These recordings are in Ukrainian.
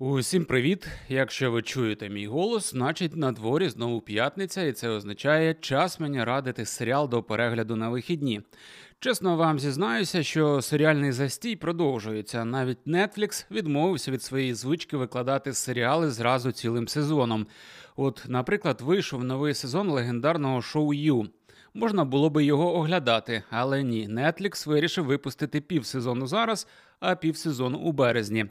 Усім привіт! Якщо ви чуєте мій голос, значить на дворі знову п'ятниця, і це означає час мені радити серіал до перегляду на вихідні. Чесно вам зізнаюся, що серіальний застій продовжується. Навіть Netflix відмовився від своєї звички викладати серіали зразу цілим сезоном. От, наприклад, вийшов новий сезон легендарного шоу Ю. Можна було би його оглядати, але ні. Netflix вирішив випустити півсезону зараз, а півсезону у березні.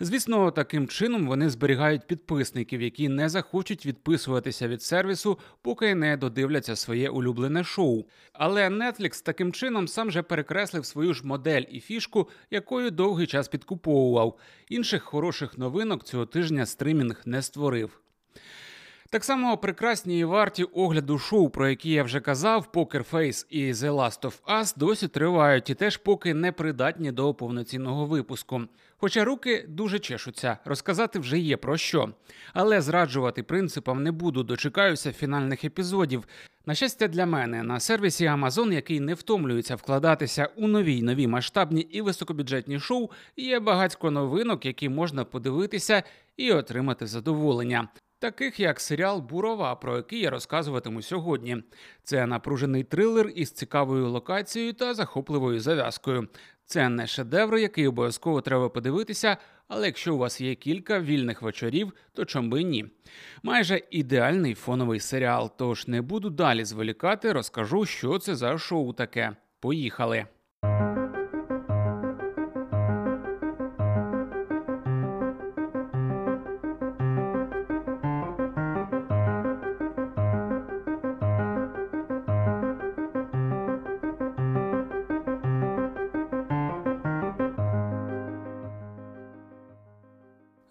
Звісно, таким чином вони зберігають підписників, які не захочуть відписуватися від сервісу, поки не додивляться своє улюблене шоу. Але Netflix таким чином сам же перекреслив свою ж модель і фішку, якою довгий час підкуповував. Інших хороших новинок цього тижня стримінг не створив. Так само прекрасні і варті огляду шоу, про які я вже казав, Poker Face і The Last of Us досі тривають і теж поки не придатні до повноцінного випуску. Хоча руки дуже чешуться, розказати вже є про що. Але зраджувати принципам не буду, дочекаюся фінальних епізодів. На щастя, для мене на сервісі Amazon, який не втомлюється вкладатися у нові нові масштабні і високобюджетні шоу, є багатько новинок, які можна подивитися і отримати задоволення таких як серіал Бурова, про який я розказуватиму сьогодні. Це напружений трилер із цікавою локацією та захопливою зав'язкою. Це не шедевр, який обов'язково треба подивитися, але якщо у вас є кілька вільних вечорів, то чом би ні. Майже ідеальний фоновий серіал. Тож не буду далі зволікати, розкажу, що це за шоу таке. Поїхали.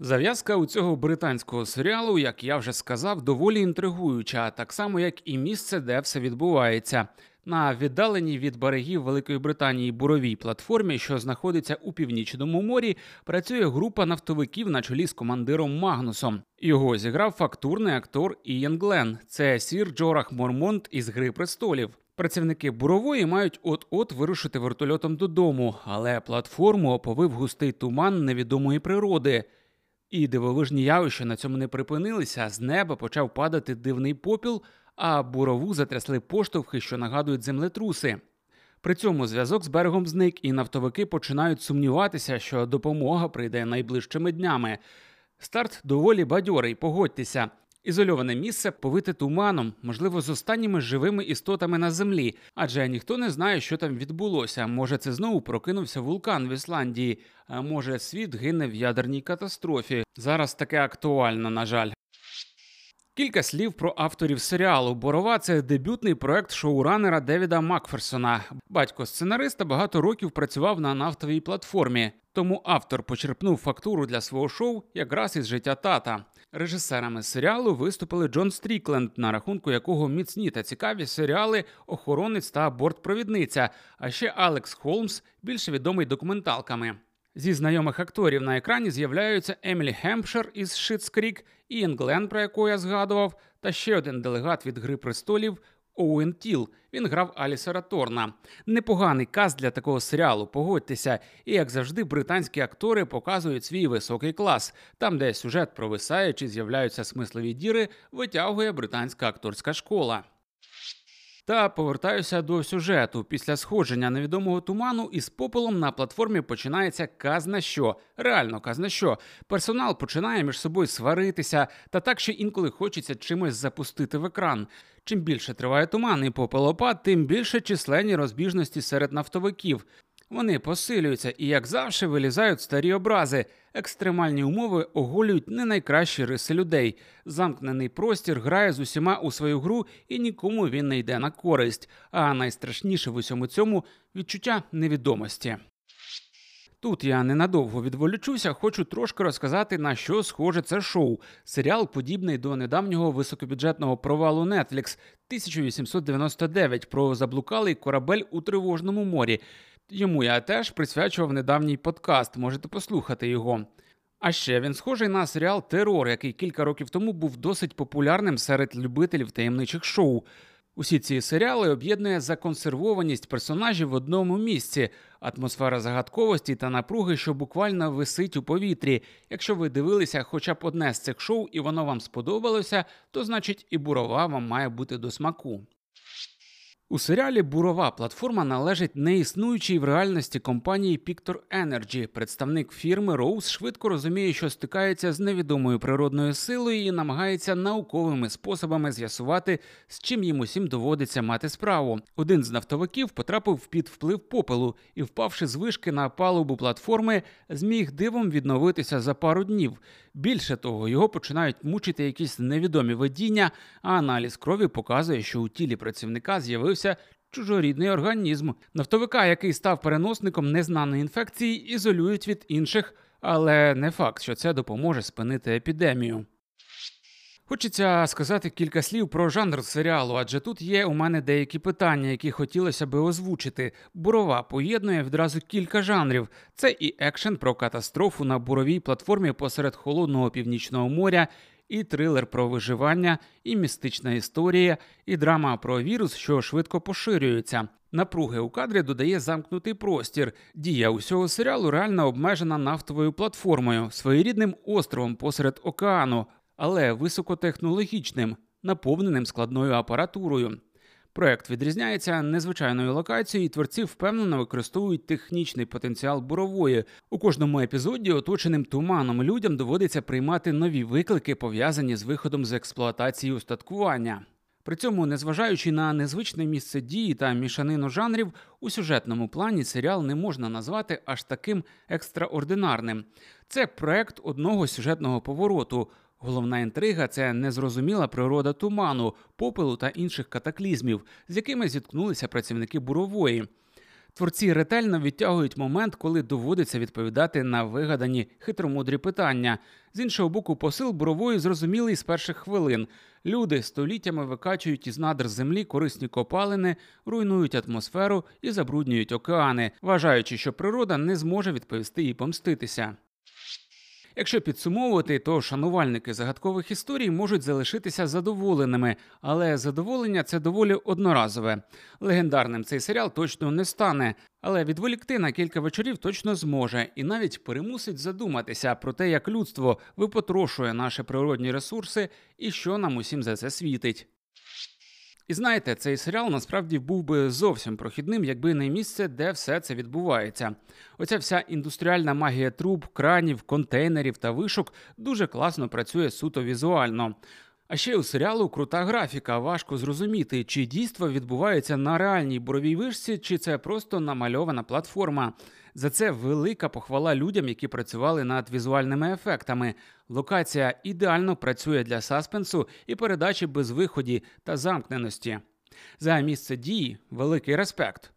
Зав'язка у цього британського серіалу, як я вже сказав, доволі інтригуюча, так само як і місце, де все відбувається. На віддаленій від берегів Великої Британії буровій платформі, що знаходиться у північному морі, працює група нафтовиків на чолі з командиром Магнусом. Його зіграв фактурний актор Ієн Глен. Це сір Джорах Мормонт із Гри престолів. Працівники бурової мають от-от вирушити вертольотом додому, але платформу оповив густий туман невідомої природи. І дивовижні явища на цьому не припинилися. З неба почав падати дивний попіл, а бурову затрясли поштовхи, що нагадують землетруси. При цьому зв'язок з берегом зник, і нафтовики починають сумніватися, що допомога прийде найближчими днями. Старт доволі бадьорий, погодьтеся. Ізольоване місце повите туманом, можливо, з останніми живими істотами на землі, адже ніхто не знає, що там відбулося. Може, це знову прокинувся вулкан в Ісландії, а може, світ гине в ядерній катастрофі. Зараз таке актуально, на жаль. Кілька слів про авторів серіалу. Борова це дебютний проект шоуранера Девіда Макферсона. Батько сценариста багато років працював на нафтовій платформі, тому автор почерпнув фактуру для свого шоу якраз із життя тата. Режисерами серіалу виступили Джон Стрікленд, на рахунку якого міцні та цікаві серіали Охоронець та бортпровідниця, а ще Алекс Холмс, більше відомий документалками. Зі знайомих акторів на екрані з'являються Емілі Хемпшир із Schitt's Creek, Ієн Глен, про яку я згадував, та ще один делегат від Гри престолів Оуен Тіл. Він грав Алісера Торна. Непоганий каст для такого серіалу, погодьтеся. І як завжди, британські актори показують свій високий клас. Там, де сюжет провисає чи з'являються смислові діри, витягує британська акторська школа. Та повертаюся до сюжету. Після сходження невідомого туману із попелом на платформі починається казна що. Реально казна що. Персонал починає між собою сваритися, та так що інколи хочеться чимось запустити в екран. Чим більше триває туман і попелопад, тим більше численні розбіжності серед нафтовиків. Вони посилюються і, як завжди, вилізають старі образи. Екстремальні умови оголюють не найкращі риси людей. Замкнений простір грає з усіма у свою гру, і нікому він не йде на користь. А найстрашніше в усьому цьому відчуття невідомості. Тут я ненадовго відволічуся, хочу трошки розказати, на що схоже це шоу. Серіал, подібний до недавнього високобюджетного провалу Netflix 1899 про заблукалий корабель у тривожному морі. Йому я теж присвячував недавній подкаст, можете послухати його. А ще він схожий на серіал Терор, який кілька років тому був досить популярним серед любителів таємничих шоу. Усі ці серіали об'єднує законсервованість персонажів в одному місці, атмосфера загадковості та напруги, що буквально висить у повітрі. Якщо ви дивилися хоча б одне з цих шоу і воно вам сподобалося, то значить і бурова вам має бути до смаку. У серіалі Бурова платформа належить неіснуючій в реальності компанії Pictor Energy. Представник фірми Роуз швидко розуміє, що стикається з невідомою природною силою і намагається науковими способами з'ясувати, з чим їм усім доводиться мати справу. Один з нафтовиків потрапив під вплив попелу і, впавши з вишки на палубу платформи, зміг дивом відновитися за пару днів. Більше того, його починають мучити якісь невідомі видіння, а аналіз крові показує, що у тілі працівника з'явився чужорідний організм. Нафтовика, який став переносником незнаної інфекції, ізолюють від інших, але не факт, що це допоможе спинити епідемію. Хочеться сказати кілька слів про жанр серіалу, адже тут є у мене деякі питання, які хотілося би озвучити. Бурова поєднує відразу кілька жанрів: це і екшен про катастрофу на буровій платформі посеред холодного північного моря, і трилер про виживання, і містична історія, і драма про вірус, що швидко поширюється. Напруги у кадрі додає замкнутий простір. Дія усього серіалу реально обмежена нафтовою платформою, своєрідним островом посеред океану але високотехнологічним, наповненим складною апаратурою. Проект відрізняється незвичайною локацією, і творці впевнено використовують технічний потенціал бурової. У кожному епізоді, оточеним туманом, людям доводиться приймати нові виклики, пов'язані з виходом з експлуатації устаткування. При цьому, незважаючи на незвичне місце дії та мішанину жанрів, у сюжетному плані серіал не можна назвати аж таким екстраординарним. Це проект одного сюжетного повороту. Головна інтрига це незрозуміла природа туману, попелу та інших катаклізмів, з якими зіткнулися працівники бурової. Творці ретельно відтягують момент, коли доводиться відповідати на вигадані хитромудрі питання. З іншого боку, посил бурової зрозумілий з перших хвилин. Люди століттями викачують із надр землі корисні копалини, руйнують атмосферу і забруднюють океани, вважаючи, що природа не зможе відповісти і помститися. Якщо підсумовувати, то шанувальники загадкових історій можуть залишитися задоволеними, але задоволення це доволі одноразове. Легендарним цей серіал точно не стане, але відволікти на кілька вечорів точно зможе і навіть перемусить задуматися про те, як людство випотрошує наші природні ресурси і що нам усім за це світить. І знаєте, цей серіал насправді був би зовсім прохідним, якби не місце, де все це відбувається. Оця вся індустріальна магія труб, кранів, контейнерів та вишок дуже класно працює суто візуально. А ще у серіалу крута графіка. Важко зрозуміти, чи дійство відбувається на реальній буровій вишці, чи це просто намальована платформа. За це велика похвала людям, які працювали над візуальними ефектами. Локація ідеально працює для саспенсу і передачі безвиході та замкненості. За місце дії великий респект.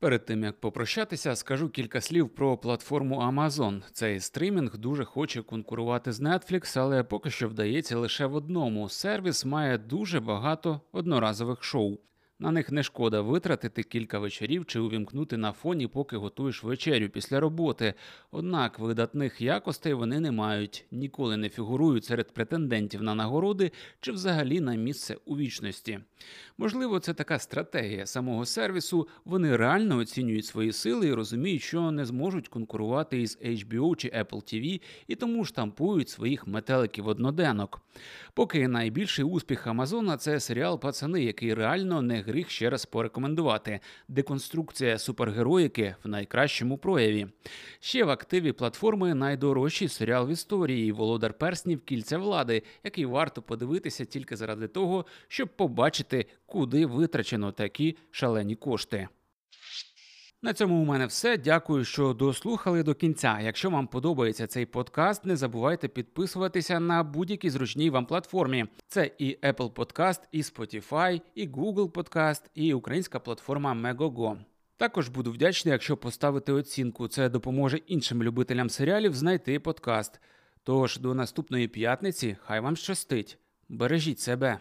Перед тим як попрощатися, скажу кілька слів про платформу Amazon. Цей стрімінг дуже хоче конкурувати з Netflix, але поки що вдається лише в одному. Сервіс має дуже багато одноразових шоу. На них не шкода витратити кілька вечорів чи увімкнути на фоні, поки готуєш вечерю після роботи. Однак видатних якостей вони не мають, ніколи не фігурують серед претендентів на нагороди чи взагалі на місце у вічності. Можливо, це така стратегія самого сервісу. Вони реально оцінюють свої сили і розуміють, що не зможуть конкурувати із HBO чи Apple TV, і тому штампують своїх метеликів одноденок. Поки найбільший успіх Амазона це серіал Пацани, який реально не гріх ще раз порекомендувати. Деконструкція супергероїки в найкращому прояві. Ще в активі платформи найдорожчий серіал в історії Володар Перснів Кільця влади, який варто подивитися тільки заради того, щоб побачити, куди витрачено такі шалені кошти. На цьому у мене все. Дякую, що дослухали до кінця. Якщо вам подобається цей подкаст, не забувайте підписуватися на будь-якій зручній вам платформі. Це і Apple Podcast, і Spotify, і Google Podcast, і українська платформа Megogo. Також буду вдячний, якщо поставити оцінку. Це допоможе іншим любителям серіалів знайти подкаст. Тож до наступної п'ятниці, хай вам щастить. Бережіть себе.